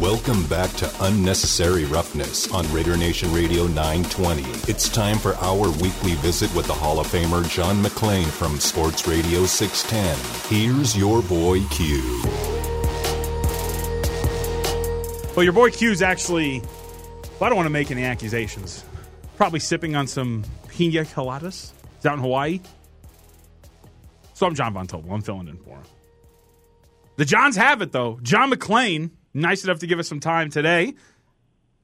Welcome back to Unnecessary Roughness on Raider Nation Radio 920. It's time for our weekly visit with the Hall of Famer John McClain from Sports Radio 610. Here's your boy Q. Well, your boy Q's actually, well, I don't want to make any accusations. Probably sipping on some pina coladas. Out in Hawaii. So I'm John Von Tobel. I'm filling in for him. The Johns have it, though. John McClain, nice enough to give us some time today.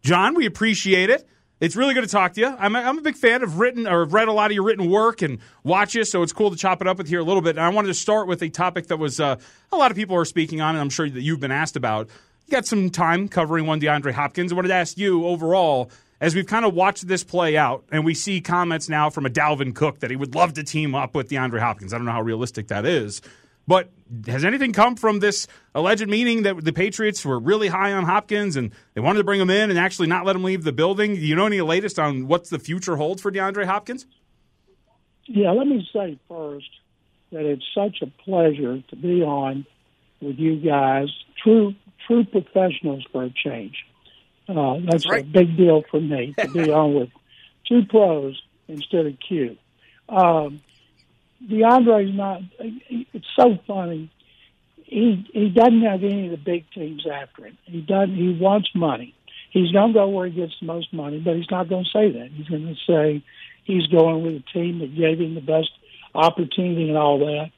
John, we appreciate it. It's really good to talk to you. I'm a, I'm a big fan of written or read a lot of your written work and watch you, so it's cool to chop it up with you here a little bit. And I wanted to start with a topic that was uh, a lot of people are speaking on, and I'm sure that you've been asked about. You got some time covering one DeAndre Hopkins. I wanted to ask you overall, as we've kind of watched this play out, and we see comments now from a Dalvin Cook that he would love to team up with DeAndre Hopkins. I don't know how realistic that is. But has anything come from this alleged meeting that the Patriots were really high on Hopkins and they wanted to bring him in and actually not let him leave the building? Do you know any latest on what's the future holds for DeAndre Hopkins? Yeah, let me say first that it's such a pleasure to be on with you guys, true true professionals for a change. Uh, that's, right. a big deal for me to be on with two pros instead of Q. Um, DeAndre's not. It's so funny. He he doesn't have any of the big teams after him. He doesn't. He wants money. He's going to go where he gets the most money, but he's not going to say that. He's going to say he's going with a team that gave him the best opportunity and all that.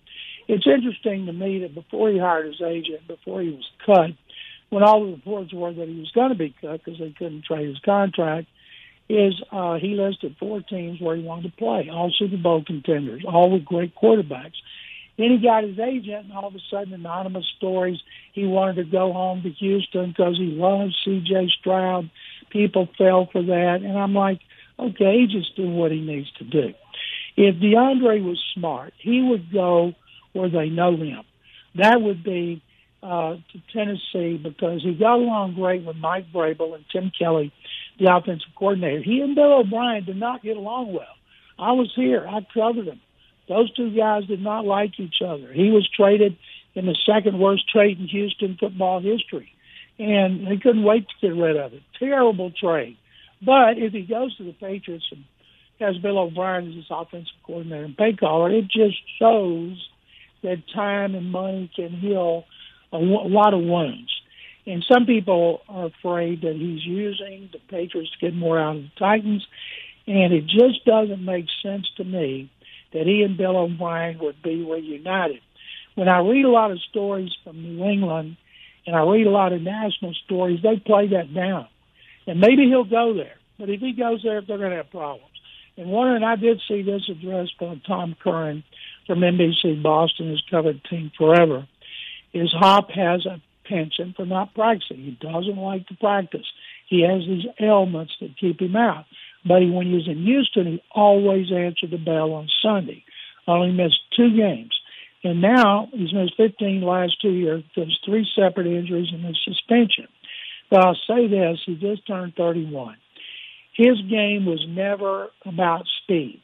It's interesting to me that before he hired his agent, before he was cut, when all the reports were that he was going to be cut because they couldn't trade his contract, is uh, he listed four teams where he wanted to play, all Super Bowl contenders, all with great quarterbacks. Then he got his agent, and all of a sudden, anonymous stories. He wanted to go home to Houston because he loves C.J. Stroud. People fell for that, and I'm like, okay, he just do what he needs to do. If DeAndre was smart, he would go where they know him. That would be uh, to Tennessee because he got along great with Mike Vrabel and Tim Kelly the offensive coordinator. He and Bill O'Brien did not get along well. I was here. I covered him. Those two guys did not like each other. He was traded in the second worst trade in Houston football history, and they couldn't wait to get rid of it. Terrible trade. But if he goes to the Patriots and has Bill O'Brien as his offensive coordinator and pay caller, it just shows that time and money can heal a, a lot of wounds. And some people are afraid that he's using the Patriots to get more out of the Titans. And it just doesn't make sense to me that he and Bill O'Brien would be reunited. When I read a lot of stories from New England and I read a lot of national stories, they play that down. And maybe he'll go there. But if he goes there, they're going to have problems. And one, and I did see this addressed by Tom Curran from NBC Boston, who's covered the team forever, is Hop has a pension for not practicing. He doesn't like to practice. He has these ailments that keep him out. But when he was in Houston, he always answered the bell on Sunday. Only missed two games. And now he's missed 15 last two years. There's three separate injuries and a suspension. But I'll say this, he just turned 31. His game was never about speed.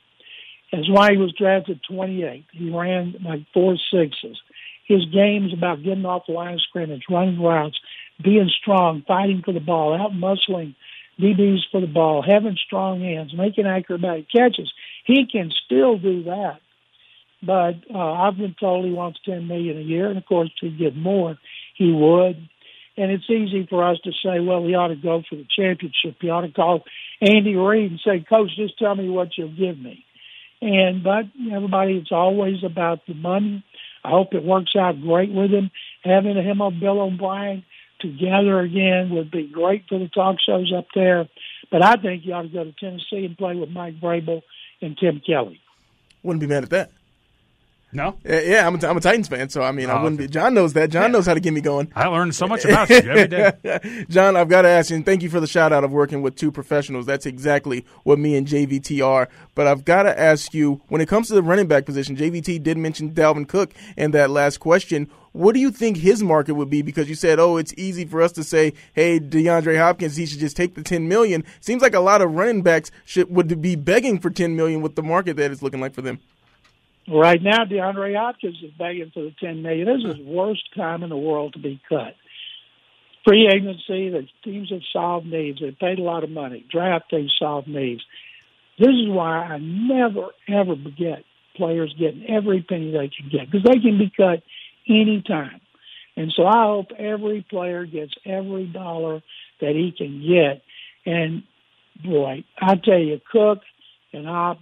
That's why he was drafted 28. He ran like four sixes. His game is about getting off the line of scrimmage, running routes, being strong, fighting for the ball, out muscling DBs for the ball, having strong hands, making acrobatic catches. He can still do that. But uh, I've been told he wants ten million a year, and of course, to get more, he would. And it's easy for us to say, well, he ought to go for the championship. He ought to call Andy Reid and say, Coach, just tell me what you'll give me. And but everybody, it's always about the money. I hope it works out great with him. Having him and Bill O'Brien together again would be great for the talk shows up there. But I think you ought to go to Tennessee and play with Mike Vrabel and Tim Kelly. Wouldn't be mad at that. No. Uh, yeah, I'm a, I'm a Titans fan, so I mean, oh, I wouldn't be. John knows that. John yeah. knows how to get me going. I learned so much about you every day. John, I've got to ask you, and thank you for the shout out of working with two professionals. That's exactly what me and JVT are. But I've got to ask you, when it comes to the running back position, JVT did mention Dalvin Cook in that last question. What do you think his market would be? Because you said, oh, it's easy for us to say, hey, DeAndre Hopkins, he should just take the ten million. Seems like a lot of running backs should would be begging for ten million with the market that is looking like for them. Right now, DeAndre Hopkins is begging for the ten million. This is the worst time in the world to be cut. free agency, the teams have solved needs. They've paid a lot of money. Draft, they've solved needs. This is why I never, ever forget players getting every penny they can get because they can be cut any time. And so I hope every player gets every dollar that he can get. And boy, I tell you, Cook and I,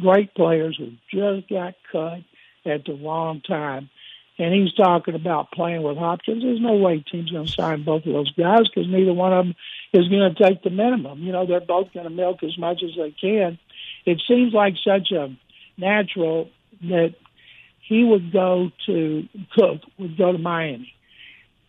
great players who just got cut at the wrong time. And he's talking about playing with Hopkins. There's no way team's going to sign both of those guys because neither one of them is going to take the minimum. You know, they're both going to milk as much as they can. It seems like such a natural that he would go to Cook, would go to Miami.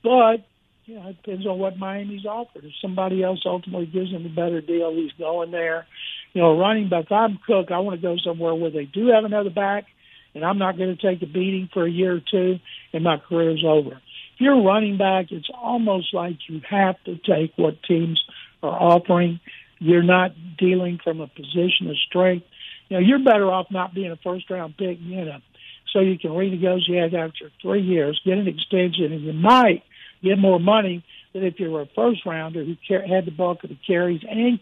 But you know, it depends on what Miami's offered. If somebody else ultimately gives him a better deal, he's going there. You know, running back, I'm Cook. I want to go somewhere where they do have another back, and I'm not going to take a beating for a year or two, and my career's over. If you're a running back, it's almost like you have to take what teams are offering. You're not dealing from a position of strength. You know, you're better off not being a first round pick, you know, so you can renegotiate after three years, get an extension, and you might get more money than if you were a first rounder who had the bulk of the carries and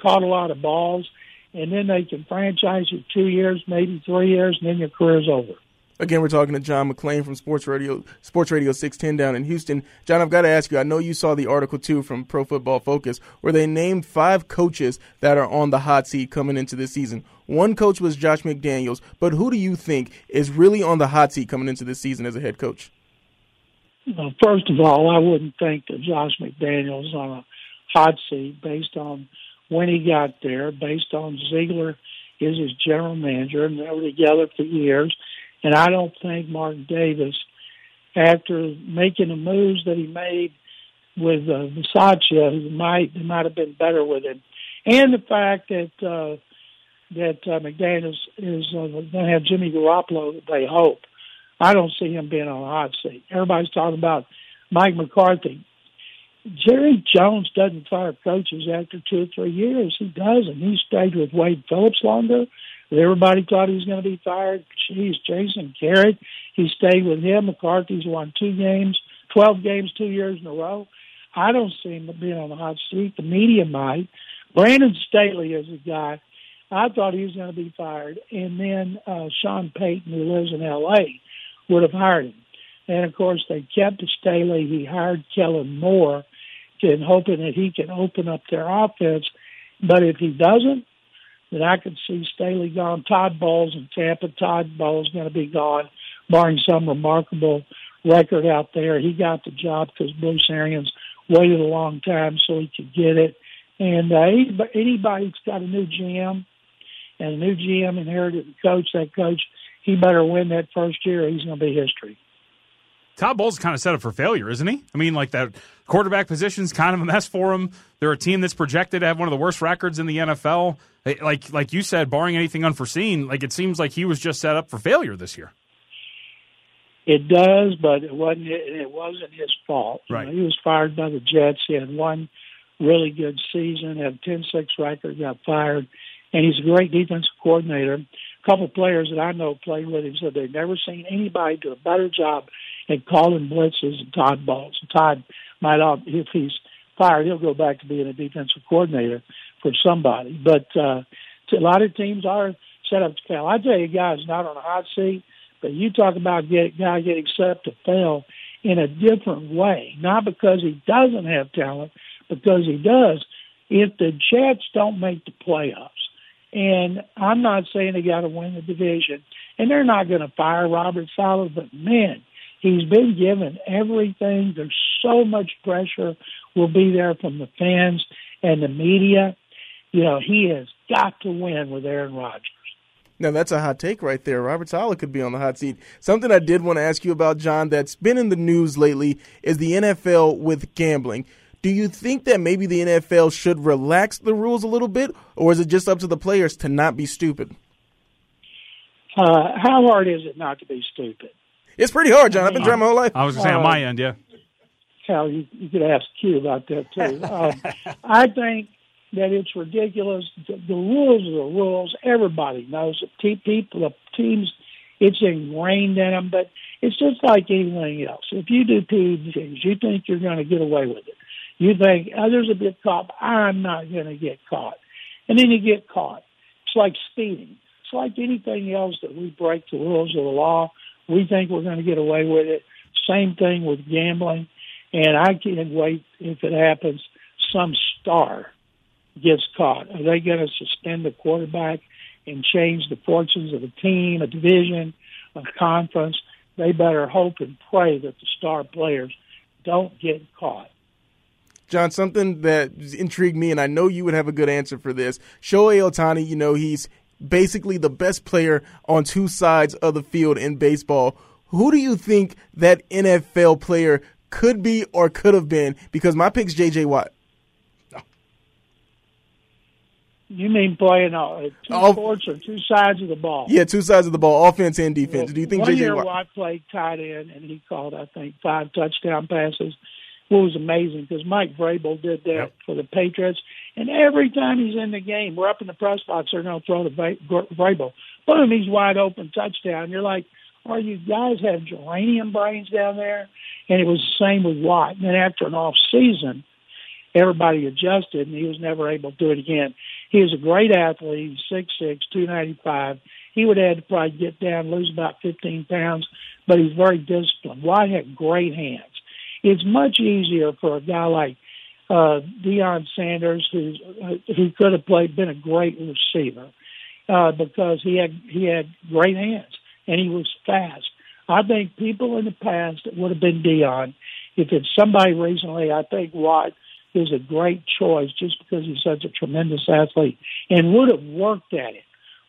caught a lot of balls. And then they can franchise you two years, maybe three years, and then your career's over. Again, we're talking to John McClain from Sports Radio, Sports Radio 610 down in Houston. John, I've got to ask you. I know you saw the article too from Pro Football Focus, where they named five coaches that are on the hot seat coming into this season. One coach was Josh McDaniels, but who do you think is really on the hot seat coming into this season as a head coach? Well, first of all, I wouldn't think that Josh McDaniels on a hot seat based on when he got there, based on Ziegler is his general manager, and they were together for years and I don't think Mark Davis, after making the moves that he made with uh, Bisaccia, might they might have been better with him, and the fact that uh, that uh, McDaniels is uh, going to have Jimmy Garoppolo. They hope. I don't see him being on a hot seat. Everybody's talking about Mike McCarthy. Jerry Jones doesn't fire coaches after two or three years. He doesn't. He stayed with Wade Phillips longer. Everybody thought he was going to be fired. Jeez, Jason Garrett, he stayed with him. McCarthy's won two games, 12 games, two years in a row. I don't see him being on the hot seat. The media might. Brandon Staley is a guy. I thought he was going to be fired. And then uh, Sean Payton, who lives in L.A., would have hired him. And of course, they kept Staley. He hired Kellen Moore, in hoping that he can open up their offense. But if he doesn't, that I could see Staley gone. Todd Bowles in Tampa. Todd Bowles going to be gone, barring some remarkable record out there. He got the job because Bruce Arians waited a long time so he could get it. And uh, anybody that's got a new GM and a new GM inherited the coach, that coach, he better win that first year. He's going to be history. Todd Bowles is kind of set up for failure, isn't he? I mean, like that quarterback position's kind of a mess for him. They're a team that's projected to have one of the worst records in the NFL. Eh, like like you said, barring anything unforeseen, like it seems like he was just set up for failure this year. It does, but it wasn't. It wasn't his fault. Right. You know, he was fired by the Jets. He had one really good season, had a 10-6 record, got fired, and he's a great defensive coordinator. A couple of players that I know played with him said they've never seen anybody do a better job and calling blitzes and Todd Bowles. Todd might, if he's fired, he'll go back to being a defensive coordinator for somebody. But uh, a lot of teams are set up to fail. I tell you, guys, not on a hot seat, but you talk about get guy getting set up to fail in a different way, not because he doesn't have talent, because he does. If the Jets don't make the playoffs, and I'm not saying they got to win the division, and they're not going to fire Robert Saleh, but man, He's been given everything. There's so much pressure will be there from the fans and the media. You know, he has got to win with Aaron Rodgers. Now that's a hot take right there. Robert Saleh could be on the hot seat. Something I did want to ask you about, John, that's been in the news lately is the NFL with gambling. Do you think that maybe the NFL should relax the rules a little bit, or is it just up to the players to not be stupid? Uh, how hard is it not to be stupid? It's pretty hard, John. I've been trying my whole life. I was going to say on my end, yeah. Hell, you, you could ask Q about that too. um, I think that it's ridiculous. The, the rules are the rules. Everybody knows that te- people, the teams it's ingrained in them. But it's just like anything else. If you do PEDs, you think you're going to get away with it. You think others will get caught. I'm not going to get caught, and then you get caught. It's like speeding. It's like anything else that we break the rules of the law. We think we're going to get away with it. Same thing with gambling. And I can't wait if it happens. Some star gets caught. Are they going to suspend the quarterback and change the fortunes of a team, a division, a conference? They better hope and pray that the star players don't get caught. John, something that intrigued me, and I know you would have a good answer for this. Shohei Ohtani, you know, he's basically the best player on two sides of the field in baseball. Who do you think that NFL player could be or could have been? Because my pick's J.J. Watt. You mean playing uh, two All, sports or two sides of the ball? Yeah, two sides of the ball, offense and defense. Well, Do you think J.J. year Watt? Watt played tight end and he called, I think, five touchdown passes. It was amazing because Mike Vrabel did that yep. for the Patriots, and every time he's in the game, we're up in the press box. They're going to throw to Vrabel. Boom, he's wide open touchdown. You're like, are you guys have geranium brains down there? And it was the same with Watt. And then after an off season, everybody adjusted, and he was never able to do it again. He was a great athlete, six six, two ninety five. He would have to probably get down, lose about 15 pounds, but he's very disciplined. Watt had great hands. It's much easier for a guy like uh, Deion Sanders, who uh, who could have played, been a great receiver, uh, because he had he had great hands and he was fast. I think people in the past it would have been Deion. If it's somebody recently, I think Watt is a great choice just because he's such a tremendous athlete and would have worked at it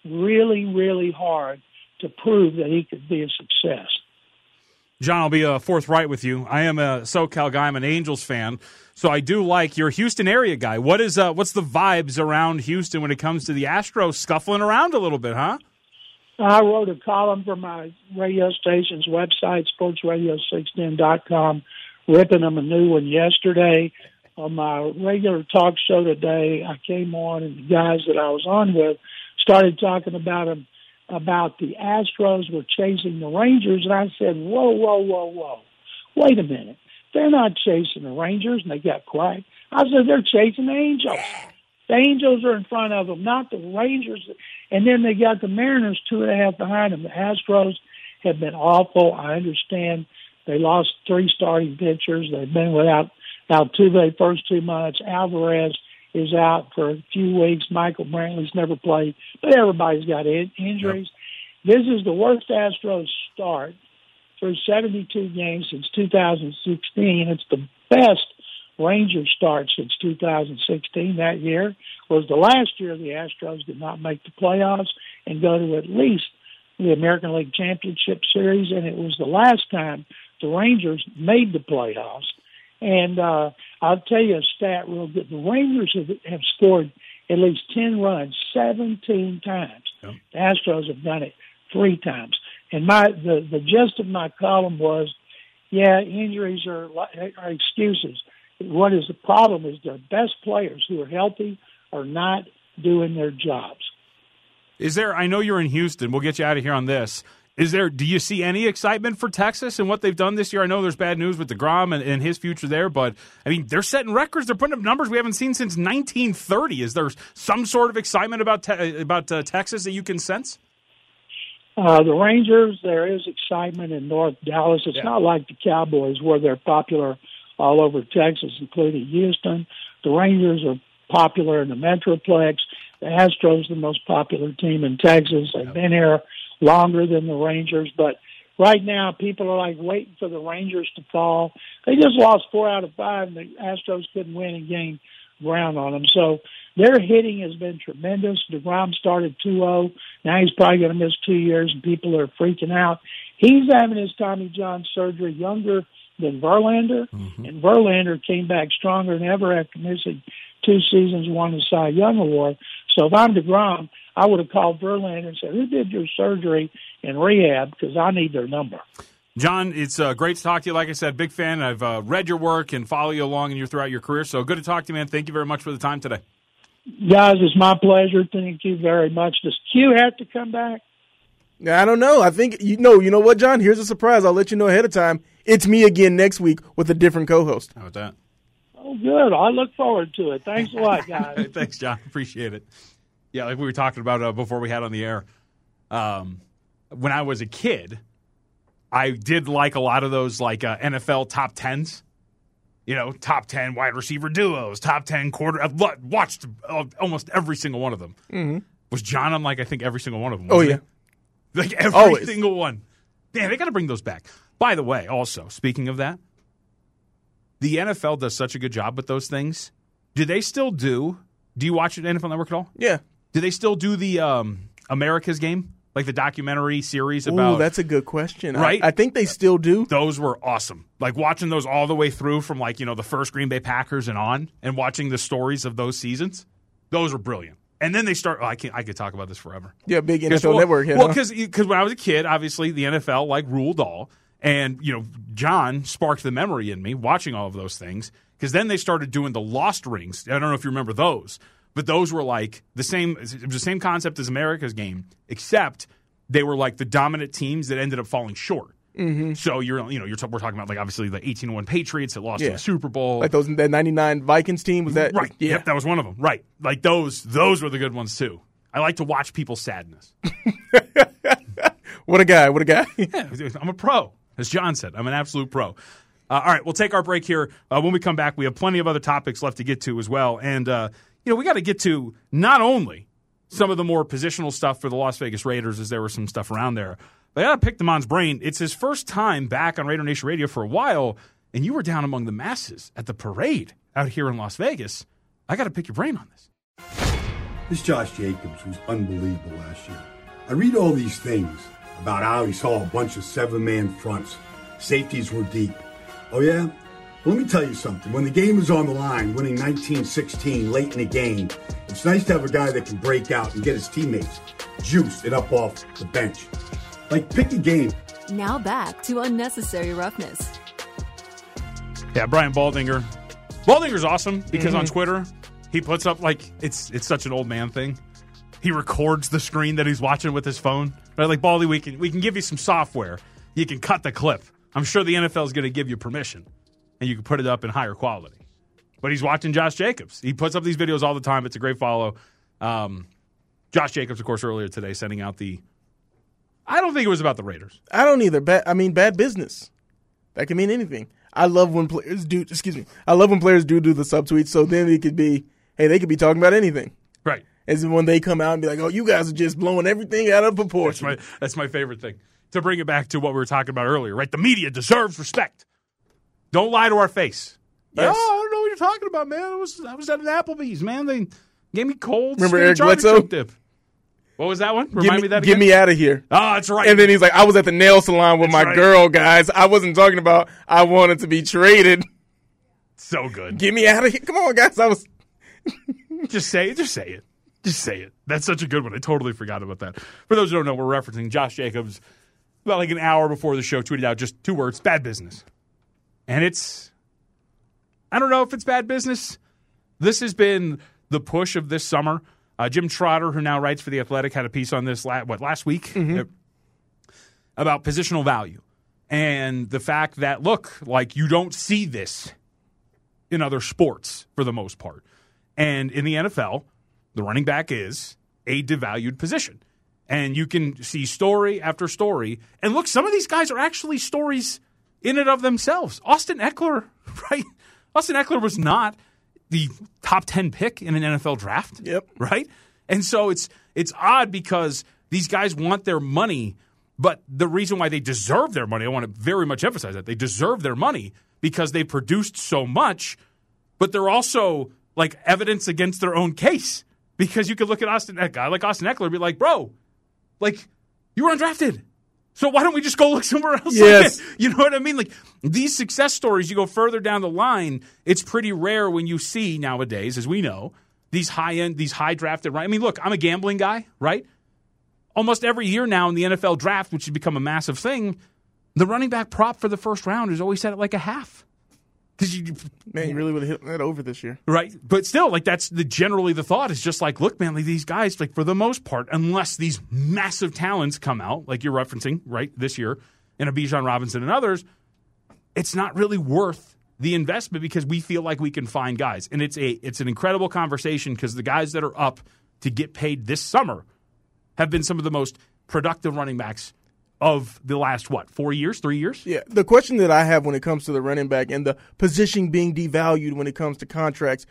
really, really hard to prove that he could be a success. John, I'll be uh, forthright with you. I am a SoCal guy. I'm an Angels fan, so I do like your Houston area guy. What is uh, what's the vibes around Houston when it comes to the Astros scuffling around a little bit, huh? I wrote a column for my radio station's website, sportsradio610.com, ripping them a new one yesterday. On my regular talk show today, I came on and the guys that I was on with started talking about them, about the Astros were chasing the Rangers, and I said, "Whoa, whoa, whoa, whoa! Wait a minute! They're not chasing the Rangers." And they got quiet. I said, "They're chasing the Angels." The Angels are in front of them, not the Rangers. And then they got the Mariners two and a half behind them. The Astros have been awful. I understand they lost three starting pitchers. They've been without Altuve first two months. Alvarez is out for a few weeks. Michael Brantley's never played, but everybody's got in- injuries. Yep. This is the worst Astros start through 72 games since 2016. It's the best Rangers start since 2016. That year was the last year the Astros did not make the playoffs and go to at least the American League Championship Series, and it was the last time the Rangers made the playoffs. And uh, I'll tell you a stat real good. The Rangers have, have scored at least 10 runs 17 times. Yep. The Astros have done it three times. And my the, the gist of my column was, yeah, injuries are, are excuses what is the problem is their best players who are healthy are not doing their jobs. Is there? I know you're in Houston. We'll get you out of here on this. Is there? Do you see any excitement for Texas and what they've done this year? I know there's bad news with Degrom and, and his future there, but I mean they're setting records. They're putting up numbers we haven't seen since 1930. Is there some sort of excitement about te- about uh, Texas that you can sense? Uh, the Rangers, there is excitement in North Dallas. It's yeah. not like the Cowboys where they're popular all over Texas, including Houston. The Rangers are popular in the Metroplex. The Astros, the most popular team in Texas. They've been here longer than the Rangers, but right now people are like waiting for the Rangers to fall. They just lost four out of five, and the Astros couldn't win and gain ground on them. So their hitting has been tremendous. DeGrom started 2-0. Now he's probably going to miss two years, and people are freaking out. He's having his Tommy John surgery younger than Verlander, mm-hmm. and Verlander came back stronger than ever after missing two seasons, won the Cy Young Award. So if I'm DeGrom, I would have called Verlander and said, "Who did your surgery and rehab? Because I need their number." John, it's uh, great to talk to you. Like I said, big fan. I've uh, read your work and follow you along in your throughout your career. So good to talk to you, man. Thank you very much for the time today. Guys, it's my pleasure. Thank you very much. Does Q have to come back? I don't know. I think you know. You know what, John? Here's a surprise. I'll let you know ahead of time. It's me again next week with a different co-host. How about that? Oh, good. I look forward to it. Thanks a lot, guys. Thanks, John. Appreciate it. Yeah, like we were talking about uh, before we had on the air. Um, when I was a kid, I did like a lot of those like uh, NFL top tens. You know, top ten wide receiver duos, top ten quarter. I watched uh, almost every single one of them. Mm-hmm. Was John on like I think every single one of them? Oh yeah, like every Always. single one. Damn, they got to bring those back. By the way, also speaking of that, the NFL does such a good job with those things. Do they still do? Do you watch the NFL Network at all? Yeah. Do they still do the um, America's Game? like the documentary series about. Ooh, that's a good question. Right? I, I, think they still do. Those were awesome. Like watching those all the way through from like you know the first Green Bay Packers and on, and watching the stories of those seasons. Those were brilliant. And then they start. Oh, I can I could talk about this forever. Yeah, big NFL well, network. well, because because when I was a kid, obviously the NFL like ruled all, and you know John sparked the memory in me watching all of those things. Because then they started doing the Lost Rings. I don't know if you remember those, but those were like the same. It was the same concept as America's Game, except they were like the dominant teams that ended up falling short. Mm-hmm. So you're you know you're we're talking about like obviously the 18-1 Patriots that lost yeah. the Super Bowl. Like those that 99 Vikings team was that right? Yeah, yep, that was one of them. Right, like those those were the good ones too. I like to watch people's sadness. what a guy! What a guy! yeah, I'm a pro, as John said. I'm an absolute pro. Uh, all right, we'll take our break here. Uh, when we come back, we have plenty of other topics left to get to as well, and uh, you know we got to get to not only some of the more positional stuff for the Las Vegas Raiders, as there was some stuff around there. But I got to pick Damon's brain. It's his first time back on Raider Nation Radio for a while, and you were down among the masses at the parade out here in Las Vegas. I got to pick your brain on this. This Josh Jacobs was unbelievable last year. I read all these things about how he saw a bunch of seven man fronts, safeties were deep. Oh, yeah? Let me tell you something. When the game is on the line, winning 1916 late in the game, it's nice to have a guy that can break out and get his teammates juiced and up off the bench. Like, pick a game. Now back to unnecessary roughness. Yeah, Brian Baldinger. Baldinger's awesome because mm-hmm. on Twitter he puts up like it's it's such an old man thing. He records the screen that he's watching with his phone. Right, like Baldy, we can we can give you some software. You can cut the clip. I'm sure the NFL is going to give you permission and you can put it up in higher quality. But he's watching Josh Jacobs. He puts up these videos all the time. It's a great follow. Um, Josh Jacobs, of course, earlier today sending out the. I don't think it was about the Raiders. I don't either. Bad, I mean, bad business. That can mean anything. I love when players do. Excuse me. I love when players do do the subtweets. So then it could be, hey, they could be talking about anything. Right. As when they come out and be like, oh, you guys are just blowing everything out of proportion. That's my, that's my favorite thing. To bring it back to what we were talking about earlier, right? The media deserves respect. Don't lie to our face. Yes. Oh, I don't know what you're talking about, man. I was I was at an Applebee's, man. They gave me cold. Remember Eric Bledsoe? Dip. What was that one? Remind me, me, that. Again? Get me out of here. Oh, that's right. And then he's like, I was at the nail salon with that's my right. girl, guys. I wasn't talking about I wanted to be traded. So good. Get me out of here. Come on, guys. I was. just say it. Just say it. Just say it. That's such a good one. I totally forgot about that. For those who don't know, we're referencing Josh Jacobs about like an hour before the show tweeted out just two words: bad business. And it's, I don't know if it's bad business. This has been the push of this summer. Uh, Jim Trotter, who now writes for The Athletic, had a piece on this, la- what, last week? Mm-hmm. About positional value and the fact that, look, like you don't see this in other sports for the most part. And in the NFL, the running back is a devalued position. And you can see story after story. And look, some of these guys are actually stories in and of themselves. Austin Ekeler, right? Austin Ekeler was not the top 10 pick in an NFL draft. Yep. Right? And so it's it's odd because these guys want their money, but the reason why they deserve their money, I want to very much emphasize that. They deserve their money because they produced so much, but they're also like evidence against their own case. Because you could look at Austin, a guy like Austin Ekeler, and be like, bro, like you were undrafted. So why don't we just go look somewhere else? Yes. Like you know what I mean? Like these success stories, you go further down the line, it's pretty rare when you see nowadays, as we know, these high end, these high drafted. Right? I mean, look, I'm a gambling guy, right? Almost every year now in the NFL draft, which has become a massive thing, the running back prop for the first round is always set at like a half. Because you Man, you really would have hit that over this year. right, but still, like that's the generally the thought is just like, look, man, like these guys, like for the most part, unless these massive talents come out, like you're referencing, right, this year, and a Bijan Robinson and others, it's not really worth the investment because we feel like we can find guys, and it's a it's an incredible conversation because the guys that are up to get paid this summer have been some of the most productive running backs of the last what four years, three years. Yeah, the question that I have when it comes to the running back and the position being devalued when it comes to contracts,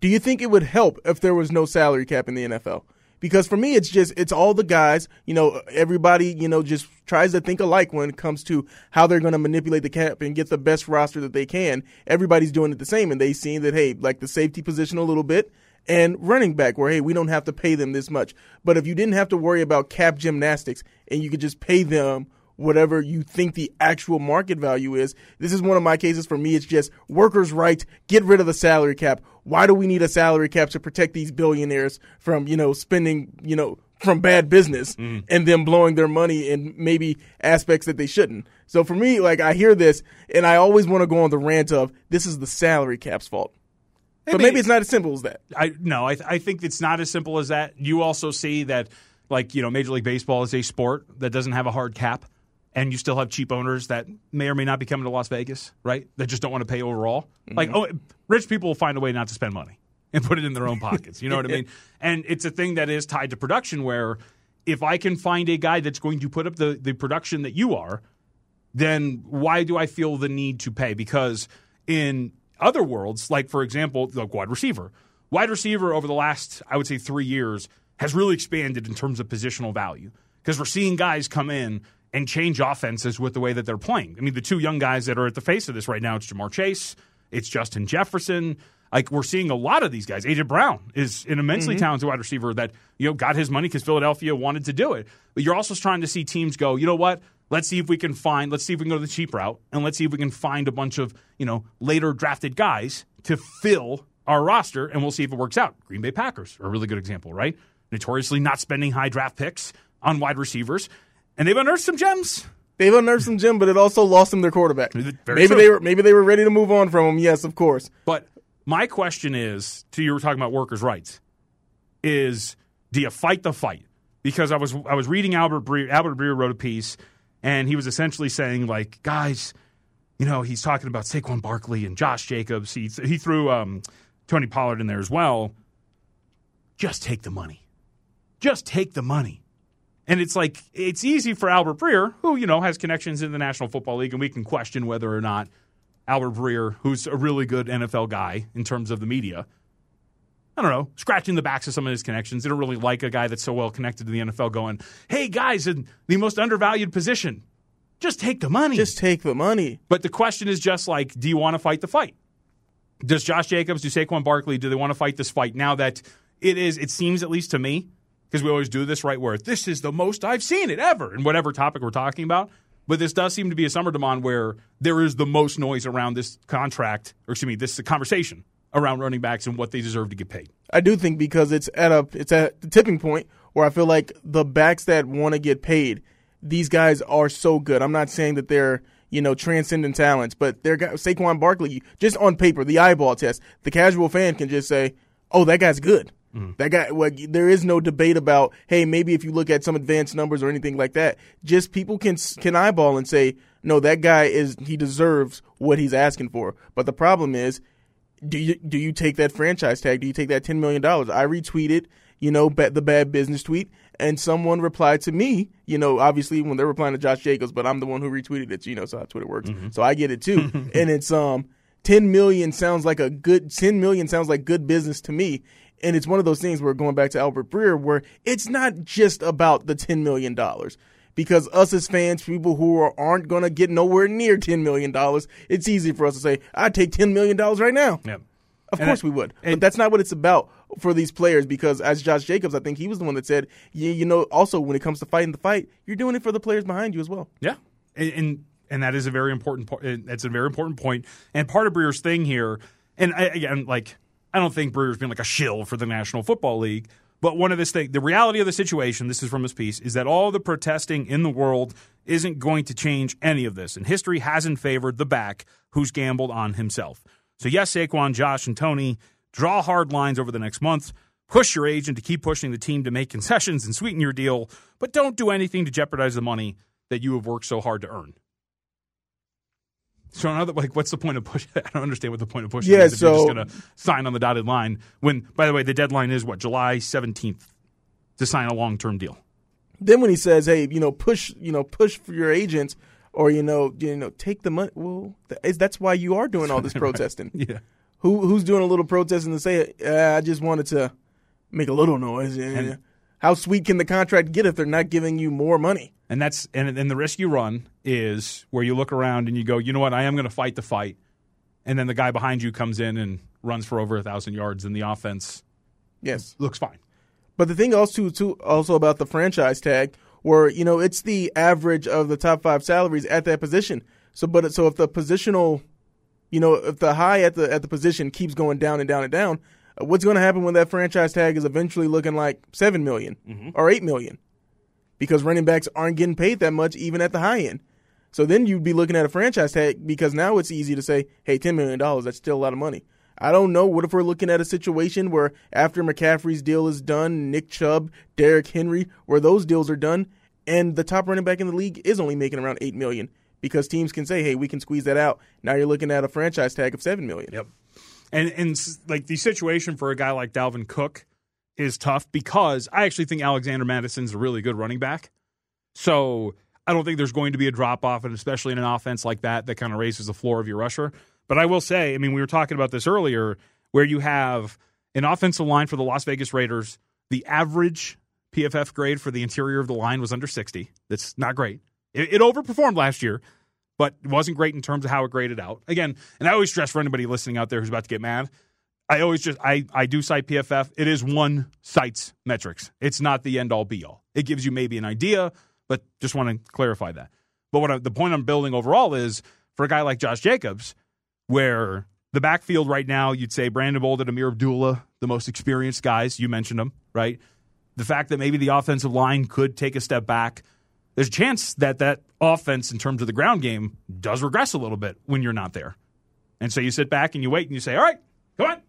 do you think it would help if there was no salary cap in the NFL? Because for me, it's just it's all the guys. You know, everybody you know just tries to think alike when it comes to how they're going to manipulate the cap and get the best roster that they can. Everybody's doing it the same, and they see that hey, like the safety position a little bit and running back where hey we don't have to pay them this much. But if you didn't have to worry about cap gymnastics and you could just pay them whatever you think the actual market value is this is one of my cases. For me it's just workers rights. Get rid of the salary cap. Why do we need a salary cap to protect these billionaires from you know spending you know from bad business mm-hmm. and them blowing their money in maybe aspects that they shouldn't? So for me like i hear this and i always want to go on the rant of this is the salary cap's fault but maybe it's not as simple as that I no, I, I think it's not as simple as that. You also see that, like you know, Major League Baseball is a sport that doesn't have a hard cap, and you still have cheap owners that may or may not be coming to Las Vegas, right? That just don't want to pay overall. Mm-hmm. Like, oh, rich people will find a way not to spend money and put it in their own pockets. You know what I mean? And it's a thing that is tied to production where if I can find a guy that's going to put up the, the production that you are, then why do I feel the need to pay? Because in other worlds, like for example, the wide receiver, wide receiver over the last, I would say, three years has really expanded in terms of positional value because we're seeing guys come in and change offenses with the way that they're playing. I mean, the two young guys that are at the face of this right now, it's Ja'Marr Chase, it's Justin Jefferson. Like we're seeing a lot of these guys. AJ Brown is an immensely mm-hmm. talented wide receiver that you know got his money because Philadelphia wanted to do it. But you're also trying to see teams go. You know what? Let's see if we can find. Let's see if we can go to the cheap route, and let's see if we can find a bunch of you know later drafted guys to fill our roster, and we'll see if it works out. Green Bay Packers are a really good example, right? Notoriously not spending high draft picks on wide receivers, and they've unearthed some gems. They've unearthed some gym, but it also lost them their quarterback. Very maybe true. they were maybe they were ready to move on from him. Yes, of course. But my question is to you we were talking about workers' rights is do you fight the fight? Because I was I was reading Albert Breer Albert Breer wrote a piece and he was essentially saying like guys, you know, he's talking about Saquon Barkley and Josh Jacobs. He he threw um, Tony Pollard in there as well. Just take the money. Just take the money. And it's like it's easy for Albert Breer, who you know has connections in the National Football League, and we can question whether or not Albert Breer, who's a really good NFL guy in terms of the media, I don't know, scratching the backs of some of his connections. They don't really like a guy that's so well connected to the NFL going, hey, guys, in the most undervalued position, just take the money. Just take the money. but the question is just like, do you want to fight the fight? Does Josh Jacobs, do Saquon Barkley, do they want to fight this fight now that it is, it seems at least to me, because we always do this, right, where this is the most I've seen it ever, in whatever topic we're talking about. But this does seem to be a summer demand where there is the most noise around this contract, or excuse me, this conversation around running backs and what they deserve to get paid. I do think because it's at a it's at the tipping point where I feel like the backs that want to get paid, these guys are so good. I'm not saying that they're you know transcendent talents, but they're Saquon Barkley just on paper, the eyeball test, the casual fan can just say, "Oh, that guy's good." Mm-hmm. That guy, well, there is no debate about, hey, maybe if you look at some advanced numbers or anything like that, just people can can eyeball and say, no, that guy is he deserves what he's asking for. But the problem is, do you do you take that franchise tag? Do you take that ten million dollars? I retweeted, you know, ba- the bad business tweet, and someone replied to me, you know, obviously when they're replying to Josh Jacobs, but I'm the one who retweeted it. You know, so how Twitter works, so I get it too. and it's um, ten million sounds like a good ten million sounds like good business to me. And it's one of those things where going back to Albert Breer, where it's not just about the ten million dollars because us as fans, people who are, aren't going to get nowhere near $10 million, it's easy for us to say, I'd take $10 million right now. Yep. Of And course I- we would. and- but that's not what it's about for these players because, as Josh Jacobs, I think he was the one that said, you, you know, also when it comes to fighting the fight, you're doing it for the players behind you as well. Yeah, and and, and that is a very important. po- uh, That's a very important point. And part of Breer's thing here, and I, again, like I don't think Breer's been like a shill for the National Football League, But one of this thing, the reality of the situation, this is from his piece, is that all the protesting in the world isn't going to change any of this. And history hasn't favored the back who's gambled on himself. So, yes, Saquon, Josh, and Tony, draw hard lines over the next month. Push your agent to keep pushing the team to make concessions and sweeten your deal, but don't do anything to jeopardize the money that you have worked so hard to earn. So, another, like, what's the point of push? I don't understand what the point of pushing Yeah, is if you're just so- going to sign on the dotted line. When, by the way, the deadline is what July seventeenth to sign a long term deal. Then when he says, "Hey, you know, push, you know, push for your agent, or you know, you know, take the money," well, that's why you are doing all this protesting. Yeah, Who who's doing a little protesting to say, uh, "I just wanted to make a little noise"? And- How sweet can the contract get if they're not giving you more money? and that's and and the risk you run is where you look around and you go, you know what, I am going to fight the fight, and then the guy behind you comes in and runs for over a thousand yards, and the offense Yes. looks fine. But the thing also too also about the franchise tag, where you know it's the average of the top five salaries at that position. So, but so if the positional, you know, if the high at the at the position keeps going down and down and down, what's going to happen when that franchise tag is eventually looking like seven million mm-hmm. or eight million? Because running backs aren't getting paid that much even at the high end. So then you'd be looking at a franchise tag because now it's easy to say, hey, $10 million, that's still a lot of money. I don't know. What if we're looking at a situation where after McCaffrey's deal is done, Nick Chubb, Derrick Henry, where those deals are done, and the top running back in the league is only making around 8 million because teams can say, hey, we can squeeze that out. Now you're looking at a franchise tag of 7 million. Yep. And and like the situation for a guy like Dalvin Cook is tough because I actually think Alexander Mattison's a really good running back. So I don't think there's going to be a drop off, and especially in an offense like that that kind of raises the floor of your rusher. But I will say, I mean, we were talking about this earlier, where you have an offensive line for the Las Vegas Raiders. The average PFF grade for the interior of the line was under 60. That's not great. It, it overperformed last year, but it wasn't great in terms of how it graded out. Again, and I always stress for anybody listening out there who's about to get mad. I always just I I do cite PFF. It is one site's metrics. It's not the end all be all. It gives you maybe an idea, but just want to clarify that. But what I, the point I'm building overall is for a guy like Josh Jacobs, where the backfield right now, you'd say Brandon Bolden, Ameer Abdullah, the most experienced guys. You mentioned them, right? The fact that maybe the offensive line could take a step back. There's a chance that that offense, in terms of the ground game, does regress a little bit when you're not there. And so you sit back and you wait and you say, all right, come on.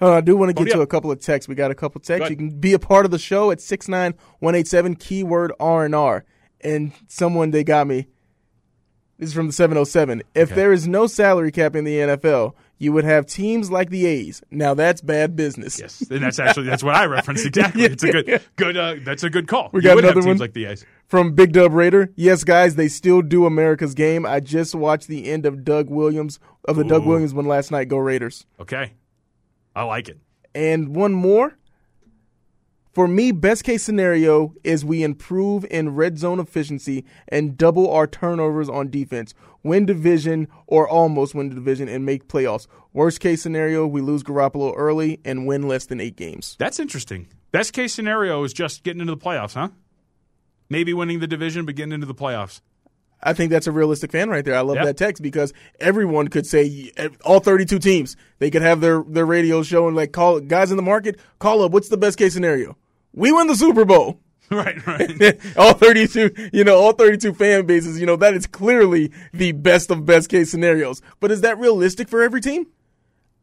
Uh, I do want to get to a couple of texts. We got a couple of texts. You can be a part of the show at six nine one eight seven keyword R and R. And someone they got me. This is from the seven oh seven. If there is no salary cap in the NFL, you would have teams like the A's. Now that's bad business. Yes, and that's actually that's what I referenced exactly. It's a good good uh, that's a good call. We You got would have another teams one? like the A's. From Big Dub Raider. Yes, guys, they still do America's game. I just watched the end of Doug Williams of the Doug Williams one last night. Go Raiders. Okay, I like it. And one more. For me, best case scenario is we improve in red zone efficiency and double our turnovers on defense. Win division or almost win the division and make playoffs. Worst case scenario, we lose Garoppolo early and win less than eight games. That's interesting. Best case scenario is just getting into the playoffs, huh? Maybe winning the division, but getting into the playoffs. I think that's a realistic fan right there. I love Yep. that text because everyone could say all 32 teams. They could have their their radio show and like call guys in the market call up. What's the best case scenario? We win the Super Bowl. right, right. all 32, you know, all 32 fan bases, you know, that is clearly the best of best case scenarios. But is that realistic for every team?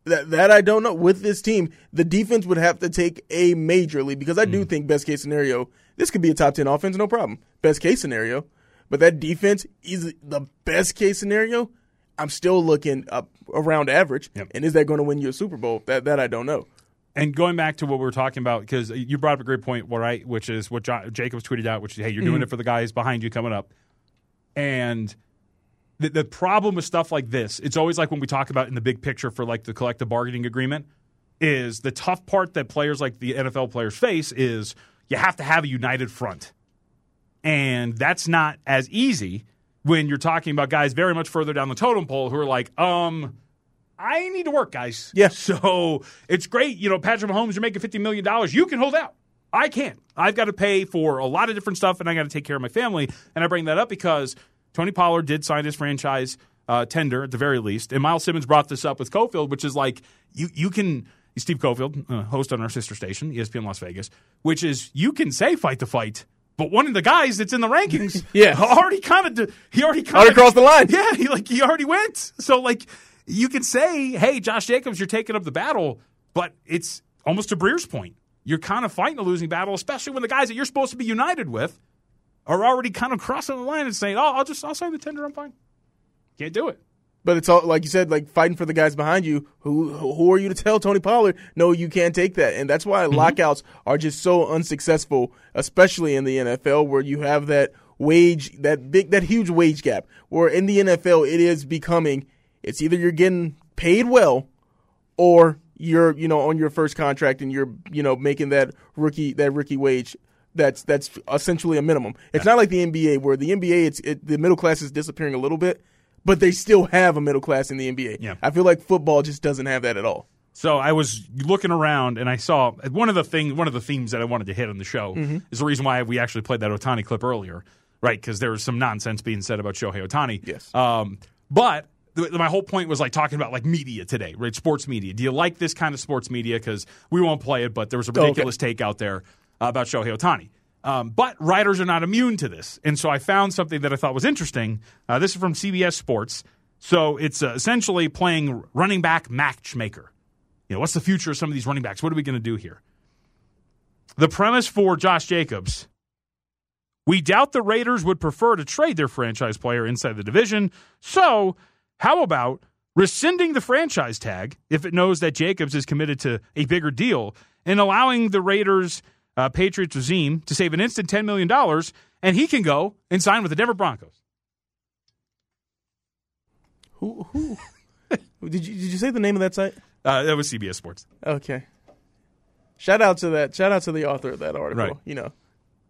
That, that I don't know. With this team, the defense would have to take a major lead because I do mm. think best case scenario, this could be a top 10 offense, no problem. Best case scenario. But that defense is the best case scenario. I'm still looking up around average. Yep. And is that going to win you a Super Bowl? That, that I don't know. And going back to what we were talking about, because you brought up a great point, right? Which is what jo- Jacobs tweeted out, which is, hey, you're doing it for the guys behind you coming up. And the, the problem with stuff like this, it's always like when we talk about in the big picture for like the collective bargaining agreement, is the tough part that players like the NFL players face is you have to have a united front. And that's not as easy when you're talking about guys very much further down the totem pole who are like, um, I need to work, guys. Yeah. So it's great. You know, Patrick Mahomes, you're making $50 million. You can hold out. I can't. I've got to pay for a lot of different stuff and I got to take care of my family. And I bring that up because Tony Pollard did sign his franchise uh, tender at the very least. And Myles Simmons brought this up with Cofield, which is like, you, you can. Steve Cofield, uh, host on our sister station, ESPN Las Vegas, which is you can say fight the fight, but one of the guys that's in the rankings, Yeah. already kind of he already kind of crossed the line. Yeah, he like he already went. So like you can say, hey, Josh Jacobs, you're taking up the battle, but it's almost to Breer's point. You're kind of fighting a losing battle, especially when the guys that you're supposed to be united with are already kind of crossing the line and saying, "Oh, I'll just I'll sign the tender. I'm fine." Can't do it. But it's all like you said, like fighting for the guys behind you. Who who are you to tell Tony Pollard? No, you can't take that, and that's why mm-hmm. lockouts are just so unsuccessful, especially in the NFL, where you have that wage, that big, that huge wage gap. Where in the NFL, it is becoming, it's either you're getting paid well, or you're you know on your first contract and you're you know making that rookie that rookie wage that's that's essentially a minimum. It's not like the NBA where the NBA it's it, the middle class is disappearing a little bit, but they still have a middle class in the NBA. Yeah. I feel like football just doesn't have that at all. So I was looking around and I saw one of the things, one of the themes that I wanted to hit on the show is the reason why we actually played that Otani clip earlier, right? Because there was some nonsense being said about Shohei Otani. Yes. Um, but my whole point was like talking about like media today, right? Sports media. Do you like this kind of sports media? Because we won't play it, but there was a okay. ridiculous take out there about Shohei Otani. Um, but writers are not immune to this. And so I found something that I thought was interesting. Uh, this is from CBS Sports. So it's uh, essentially playing running back matchmaker. You know, what's the future of some of these running backs? What are we going to do here? The premise for Josh Jacobs we doubt the Raiders would prefer to trade their franchise player inside the division. So, how about rescinding the franchise tag if it knows that Jacobs is committed to a bigger deal and allowing the Raiders uh, Patriots regime to save an instant $10 million and he can go and sign with the Denver Broncos? Who who did you did you say the name of that site? Uh, that was CBS Sports. Okay. Shout out to that. Shout out to the author of that article. Right. You know,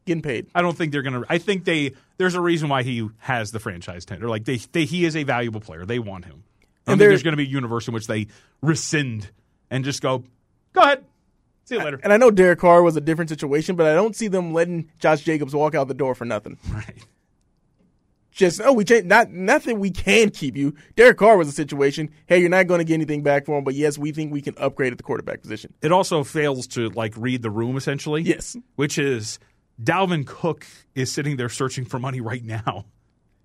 getting paid. I don't think they're going to. I think they. There's a reason why he has the franchise tender. Like they, they he is a valuable player. They want him. I And think there's going to be a universe in which they rescind and just go, go ahead, see you later. And I know Derek Carr was a different situation, but I don't see them letting Josh Jacobs walk out the door for nothing. right. Just oh, we change not nothing. We can keep you. Derek Carr was a situation. Hey, you're not going to get anything back for him, but yes, we think we can upgrade at the quarterback position. It also fails to like read the room essentially. Yes. Which is Dalvin Cook is sitting there searching for money right now.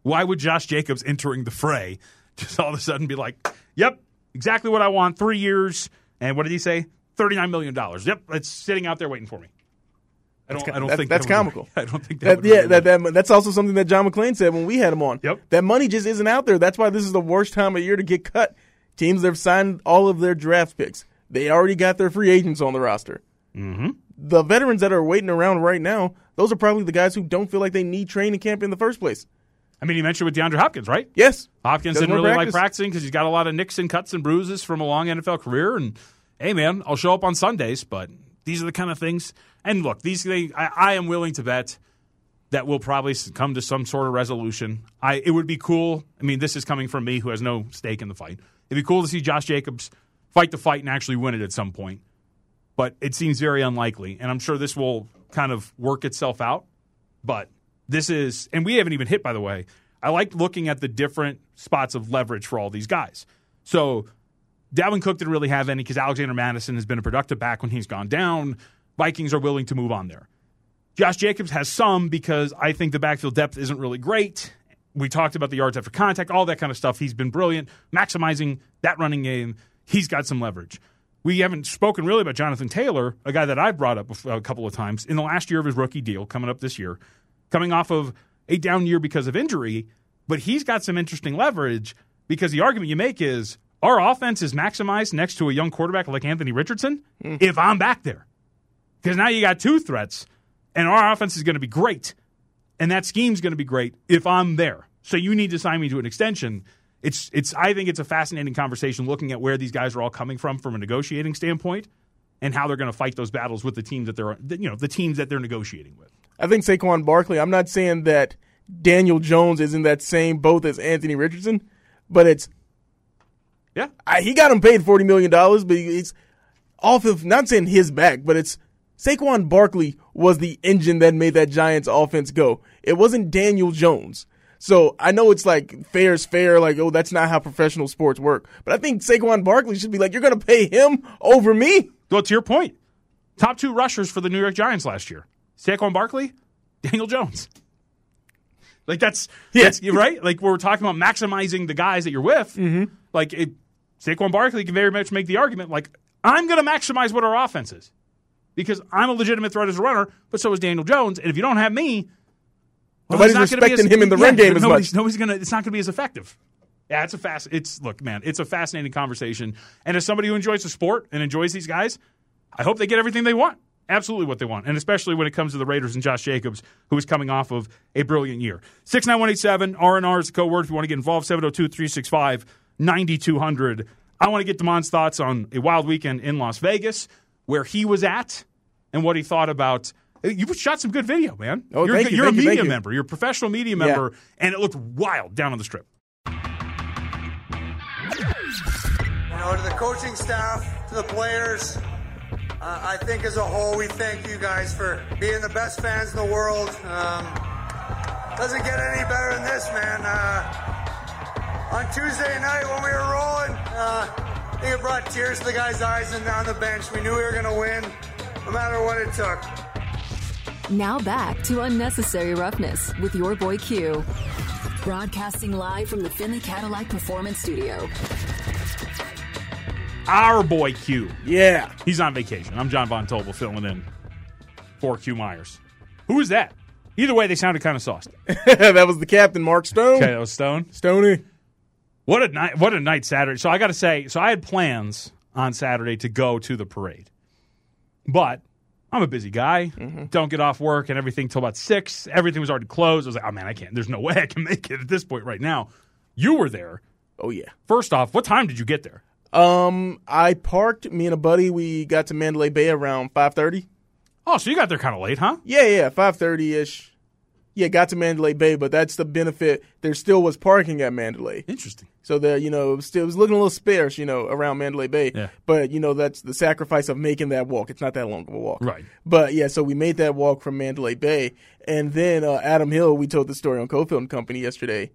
Why would Josh Jacobs entering the fray just all of a sudden be like, "Yep, exactly what I want. Three years and what did he say? Thirty nine million dollars. Yep, it's sitting out there waiting for me." I don't. I don't That- think that's that comical. I don't think that. That, yeah, really that, that that's also something that John McClain said when we had him on. Yep. That money just isn't out there. That's why this is the worst time of year to get cut. Teams that have signed all of their draft picks. They already got their free agents on the roster. Mm-hmm. The veterans that are waiting around right now, those are probably the guys who don't feel like they need training camp in the first place. I mean, you mentioned with DeAndre Hopkins, right? Yes. Hopkins Doesn't didn't really like practicing because he's got a lot of nicks and cuts and bruises from a long NFL career. And hey, man, I'll show up on Sundays, but these are the kind of things. And look, these things, I, I am willing to bet that we'll probably come to some sort of resolution. I it would be cool. I mean, this is coming from me who has no stake in the fight. It'd be cool to see Josh Jacobs fight the fight and actually win it at some point. But it seems very unlikely, and I'm sure this will kind of work itself out. But this is, and we haven't even hit, by the way. I like looking at the different spots of leverage for all these guys. So Dalvin Cook didn't really have any because Alexander Mattison has been a productive back when he's gone down. Vikings are willing to move on there. Josh Jacobs has some because I think the backfield depth isn't really great. We talked about the yards after contact, all that kind of stuff. He's been brilliant maximizing that running game. He's got some leverage. We haven't spoken really about Jonathan Taylor, a guy that I've brought up a couple of times in the last year of his rookie deal, coming up this year, coming off of a down year because of injury. But he's got some interesting leverage because the argument you make is our offense is maximized next to a young quarterback like Anthony Richardson hmm. if I'm back there. Because now you got two threats, and our offense is going to be great, and that scheme's going to be great if I'm there. So you need to sign me to an extension. It's it's. I think it's a fascinating conversation looking at where these guys are all coming from from a negotiating standpoint, and how they're going to fight those battles with the teams that they're you know the teams that they're negotiating with. I think Saquon Barkley, I'm not saying that Daniel Jones is in that same boat as Anthony Richardson, but it's Yeah, I, he got him paid forty million dollars, but it's off of not saying his back, but it's Saquon Barkley was the engine that made that Giants offense go. It wasn't Daniel Jones. So I know it's like fair is fair, like, oh, that's not how professional sports work. But I think Saquon Barkley should be like, you're going to pay him over me? Well, to your point, top two rushers for the New York Giants last year Saquon Barkley, Daniel Jones. Like that's, Yeah. that's right. Like we're talking about maximizing the guys that you're with. Mm-hmm. Like it, Saquon Barkley can very much make the argument. Like I'm going to maximize what our offense is because I'm a legitimate threat as a runner, but so is Daniel Jones. And if you don't have me, well, Nobody's gonna be him in the run game as nobody's, much. Nobody's gonna. It's not gonna be as effective. Yeah, it's a fast. It's look, man. It's a fascinating conversation. And as somebody who enjoys the sport and enjoys these guys, I hope they get everything they want. Absolutely what they want, and especially when it comes to the Raiders and Josh Jacobs, who is coming off of a brilliant year. Six nine one eight seven R and R is the code word if you want to get involved. 702-365-9200. I want to get Damon's thoughts on a wild weekend in Las Vegas, where he was at, and what he thought about. You shot some good video, man. Oh, you're, thank you, you're thank a you, media thank you. member. You're a professional media member, and it looked wild down on the strip. You know, to the coaching staff, to the players, uh, I think as a whole, we thank you guys for being the best fans in the world. Um, doesn't get any better than this, man. Uh, on Tuesday night when we were rolling, uh, I think it brought tears to the guys' eyes and down the bench. We knew we were going to win, no matter what it took. Now back to Unnecessary Roughness with your boy Q. Broadcasting live from the Findlay Cadillac Performance Studio. Our boy Q. Yeah. He's on vacation. I'm John Von Tobel filling in for Q Myers. Who is that? Either way, they sounded kind of sauced. that was the captain, Mark Stone. Okay, that was Stone. Stoney. What a night! What a night Saturday. So I got to say, so I had plans on Saturday to go to the parade, but I'm a busy guy. Don't get off work and everything till about six. Everything was already closed. I was like, oh man, I can't. There's no way I can make it at this point right now. You were there. Oh, yeah. First off, what time did you get there? Um, I parked, me and a buddy, we got to Mandalay Bay around 5.30. Oh, so you got there kind of late, huh? Yeah, yeah, 5.30ish. Yeah, got to Mandalay Bay, but that's the benefit. There still was parking at Mandalay. Interesting. So there, you know, it was, still, it was looking a little sparse, you know, around Mandalay Bay. Yeah. But you know, that's the sacrifice of making that walk. It's not that long of a walk, Right. But yeah, so we made that walk from Mandalay Bay, and then uh, Adam Hill. We told the story on Cofield and Company yesterday.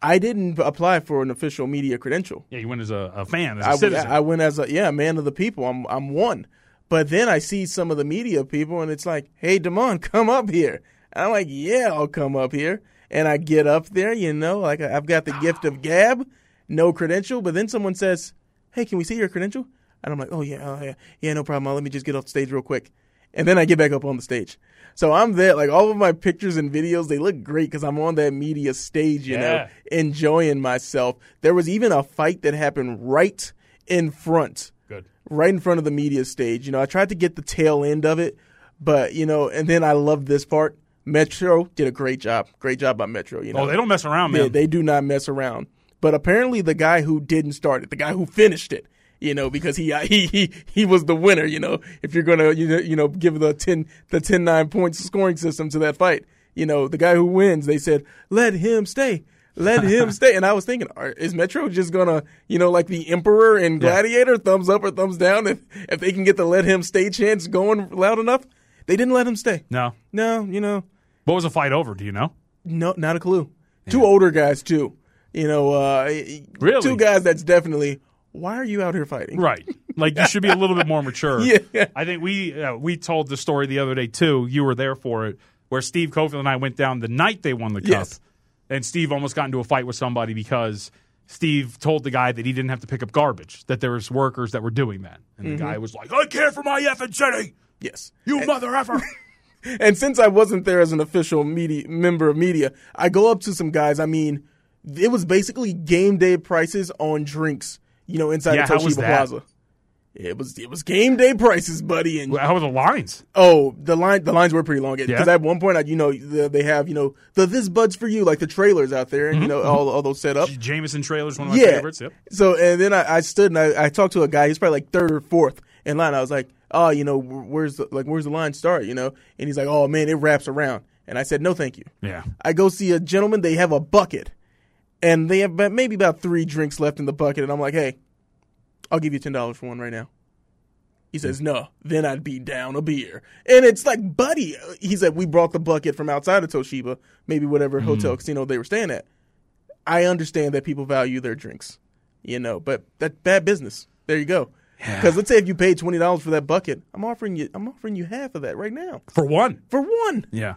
I didn't apply for an official media credential. Yeah, you went as a, a fan, as a I, citizen. I went as a yeah man of the people. I'm I'm one. But then I see some of the media people, and it's like, hey, Damon, come up here. I'm like, yeah, I'll come up here. And I get up there, you know, like I've got the gift of gab, no credential. But then someone says, hey, can we see your credential? And I'm like, oh yeah, oh yeah, yeah, no problem. Let me just get off the stage real quick. And then I get back up on the stage. So I'm there, like all of my pictures and videos, they look great because I'm on that media stage, you know, enjoying myself. There was even a fight that happened right in front Good. right in front of the media stage. You know, I tried to get the tail end of it, but you know, and then I love this part. Metro did a great job. Great job by Metro. You oh, know, Oh, they don't mess around, man. they do not mess around. But apparently, the guy who didn't start it, the guy who finished it, you know, because he he he, he was the winner. You know, if you're gonna you know, you know give the 10 the 10-9 points scoring system to that fight, you know, the guy who wins, they said, let him stay. Let him stay. And I was thinking, is Metro just gonna, you know, like the Emperor and Yeah. Gladiator, thumbs up or thumbs down if if they can get the let him stay chance going loud enough? They didn't let him stay. no. No, you know, What was the fight over? Do you know? no, not a clue. Two older guys too. You know, uh, Really? two guys that's definitely. Why are you out here fighting? Right. Like you should be a little bit more mature. Yeah. I think we uh, we told the story the other day too. You were there for it, where Steve Cofield and I went down the night they won the cup, Yes. and Steve almost got into a fight with somebody because Steve told the guy that he didn't have to pick up garbage, that there was workers that were doing that, and Mm-hmm. the guy was like, "I care for my effing city, Yes. you mother effer." And since I wasn't there as an official media member of media, I go up to some guys. I mean, it was basically game day prices on drinks. You know, inside Yeah, the Toshiba? Plaza. It was it was game day prices, buddy. And How were the lines? oh, the line the lines were pretty long because Yeah. at one point, I, you know, the, they have you know the this buds for you like the trailers out there, and you mm-hmm, know mm-hmm. all all those set up. Jameson trailers, one of my yeah. favorites. Yep. So and then I, I stood and I, I talked to a guy. He's probably like third or fourth in line. I was like, oh, you know, where's the like where's the line start? You know, and he's like, oh man, it wraps around. And I said, no, thank you. Yeah. I go see a gentleman. They have a bucket, and they have maybe about three drinks left in the bucket. And I'm like, hey, I'll give you ten dollars for one right now. He says, no, then I'd be down a beer. And it's like, buddy, he said, we brought the bucket from outside of Toshiba, maybe whatever mm. hotel casino they were staying at. I understand that people value their drinks, you know, but that bad business. There you go. Because let's say if you paid twenty dollars for that bucket, I'm offering you, I'm offering you half of that right now For one. for one. Yeah.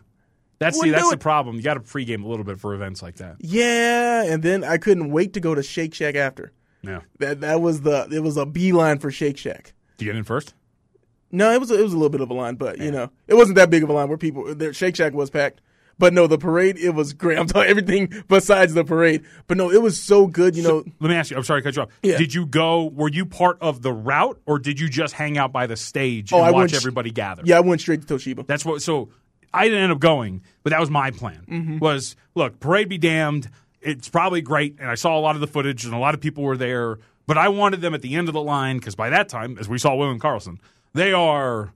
That's see, Wouldn't that's the problem. You got to pregame a little bit for events like that. Yeah, and then I couldn't wait to go to Shake Shack after. Yeah. That that was the it was a beeline for Shake Shack. Do you get in first? No, it was a, it was a little bit of a line, but you know, it wasn't that big of a line where people their Shake Shack was packed. But no, the parade it was great. I'm talking everything besides the parade. But no, it was so good. You know, Let me ask you. I'm sorry to cut you off. Yeah. Did you go? Were you part of the route, or did you just hang out by the stage Oh, and I watch everybody gather? yeah, I went straight to Toshiba. That's what. So I didn't end up going, but that was my plan. Mm-hmm. Was look, parade be damned. It's probably great, and I saw a lot of the footage, and a lot of people were there. But I wanted them at the end of the line because by that time, as we saw William Karlsson, they are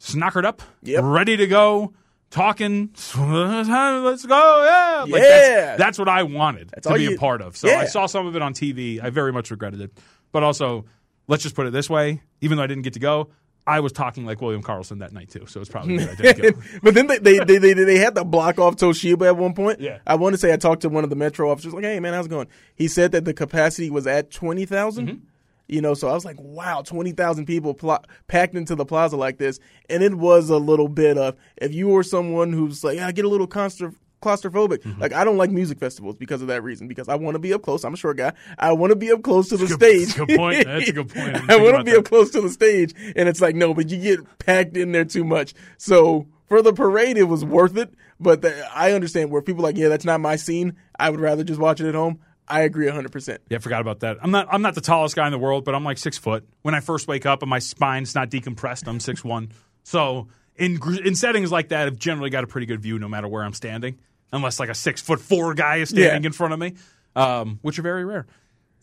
snockered up, Yep. ready to go, talking. Let's go, yeah, Like, Yeah. that's, that's what I wanted to all be a part of. So Yeah. I saw some of it on TV. I very much regretted it, but also. Let's just put it this way: even though I didn't get to go, I was talking like William Karlsson that night too. So it's probably good I didn't go. but then they, they they, they they had to block off Toshiba at one point. Yeah. I want to say I talked to one of the metro officers like, "Hey man, how's it going?" He said that the capacity was at twenty thousand. Mm-hmm. You know, so I was like, "Wow, twenty thousand people pl- packed into the plaza like this," and it was a little bit of if you were someone who's like, "I get a little claustro- claustrophobic," Mm-hmm. like I don't like music festivals because of that reason. Because I want to be up close. I'm a short guy. I want to be up close to the Good- stage. that's a good point. That's a good point. I didn't I think want to be that. up close to the stage, and it's like no, but you get packed in there too much. So for the parade, it was worth it. But the, I understand where people are like, yeah, that's not my scene. I would rather just watch it at home. I agree 100. percent Yeah, I forgot about that. I'm not I'm not the tallest guy in the world, but I'm like six foot. When I first wake up and my spine's not decompressed, I'm six one. So in in settings like that, I've generally got a pretty good view no matter where I'm standing, unless like a six foot four guy is standing Yeah. in front of me, um, which are very rare.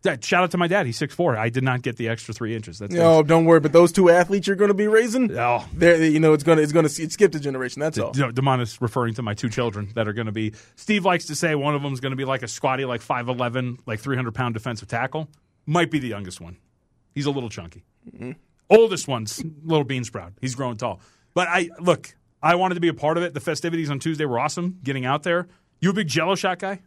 Dad, Shout out to my dad. He's six four. I did not get the extra three inches. That's No, don't worry. But those two athletes you're going to be raising, Oh. they're you know it's gonna it's gonna it skipped a generation. That's all. You know, Damon is referring to my two children that are going to be. Steve likes to say one of them is going to be like a squatty, like five eleven, like three hundred pound defensive tackle. Might be the youngest one. He's a little chunky. Mm-hmm. Oldest one's little bean sprout. He's growing tall. But I look. I wanted to be a part of it. The festivities on Tuesday were awesome. Getting out there. You a big Jello shot guy?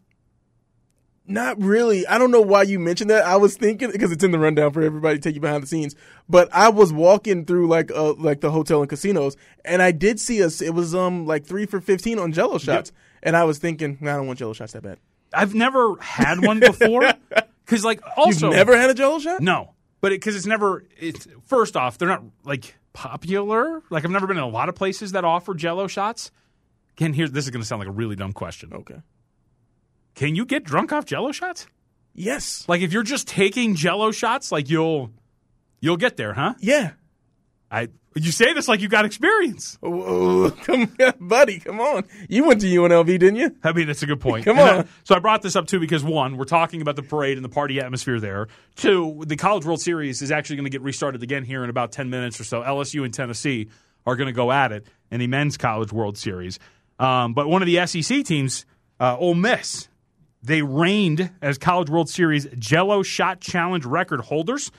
Not really. I don't know why you mentioned that. I was thinking because it's in the rundown for everybody to take you behind the scenes. But I was walking through like uh, like the hotel and casinos, and I did see us. It was um like three for fifteen on Jello shots, and I was thinking, nah, I don't want Jello shots that bad. I've never had one before. Because like also You've never had a Jello shot? No, but because it's never. It's first off, they're not like popular. Like I've never been in a lot of places that offer Jello shots. Again, here this is going to sound like a really dumb question. Okay. Can you get drunk off Jello shots? Yes. Like if you're just taking Jello shots, like you'll you'll get there, huh? Yeah. I you say this like you got experience. Oh, come, buddy, come on. You went to UNLV, didn't you? I mean, that's a good point. Come on. I- so I brought this up too because one, we're talking about the parade and the party atmosphere there. Two, the College World Series is actually going to get restarted again here in about ten minutes or so. LSU and Tennessee are going to go at it in the men's College World Series. Um, but one of the SEC teams, uh, Ole Miss, they reigned as College World Series Jello Shot Challenge record holders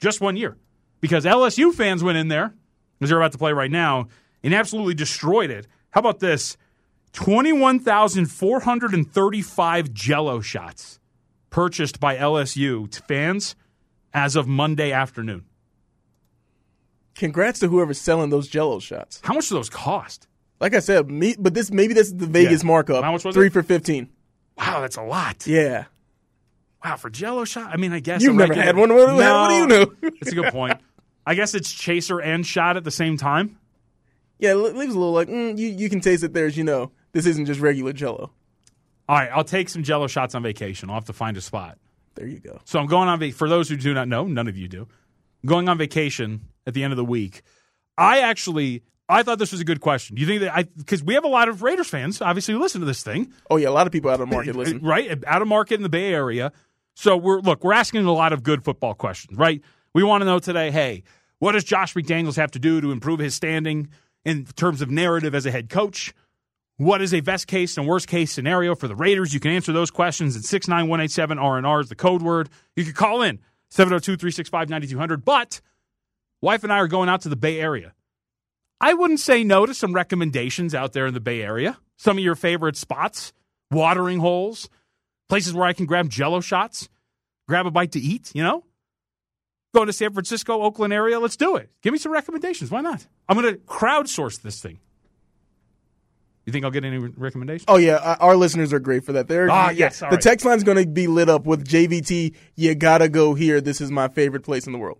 just one year because LSU fans went in there, as they're about to play right now, and absolutely destroyed it. How about this? 21,435 Jello shots purchased by LSU to fans as of Monday afternoon. Congrats to whoever's selling those Jello shots. How much do those cost? Like I said, me, but this maybe this is the Vegas Yeah. markup. How much was Three it? for fifteen. Wow, that's a lot. Yeah. Wow, for Jello shot? I mean, I guess You've a never had one? What- what do you know? That's a good point. I guess it's chaser and shot at the same time. Yeah, it leaves a little like mm, you. You can taste it. There's you know this isn't just regular Jello. All right, I'll take some Jello shots on vacation. I'll have to find a spot. There you go. So I'm going on. Va- for those who do not know, none of you do. I'm going on vacation at the end of the week. I actually, I thought this was a good question. Do you think that I? Because we have a lot of Raiders fans, obviously, who listen to this thing, Oh yeah, a lot of people out of market listen. right? Out of market in the Bay Area. So we're look, we're asking a lot of good football questions, right? We want to know today, hey, what does Josh McDaniels have to do to improve his standing in terms of narrative as a head coach? What is a best case and worst case scenario for the Raiders? You can answer those questions at 69187 RNR is the code word. You can call in 702 365 9200. But Wife and I are going out to the Bay Area. I wouldn't say no to some recommendations out there in the Bay Area. Some of your favorite spots, watering holes, places where I can grab jello shots, grab a bite to eat, you know? Going to San Francisco, Oakland area, let's do it. Give me some recommendations. Why not? I'm going to crowdsource this thing. You think I'll get any recommendations? Oh yeah, uh, our listeners are great for that. They're Ah, yes, the right. text line's going to be lit up with JVT. You gotta go here. This is my favorite place in the world.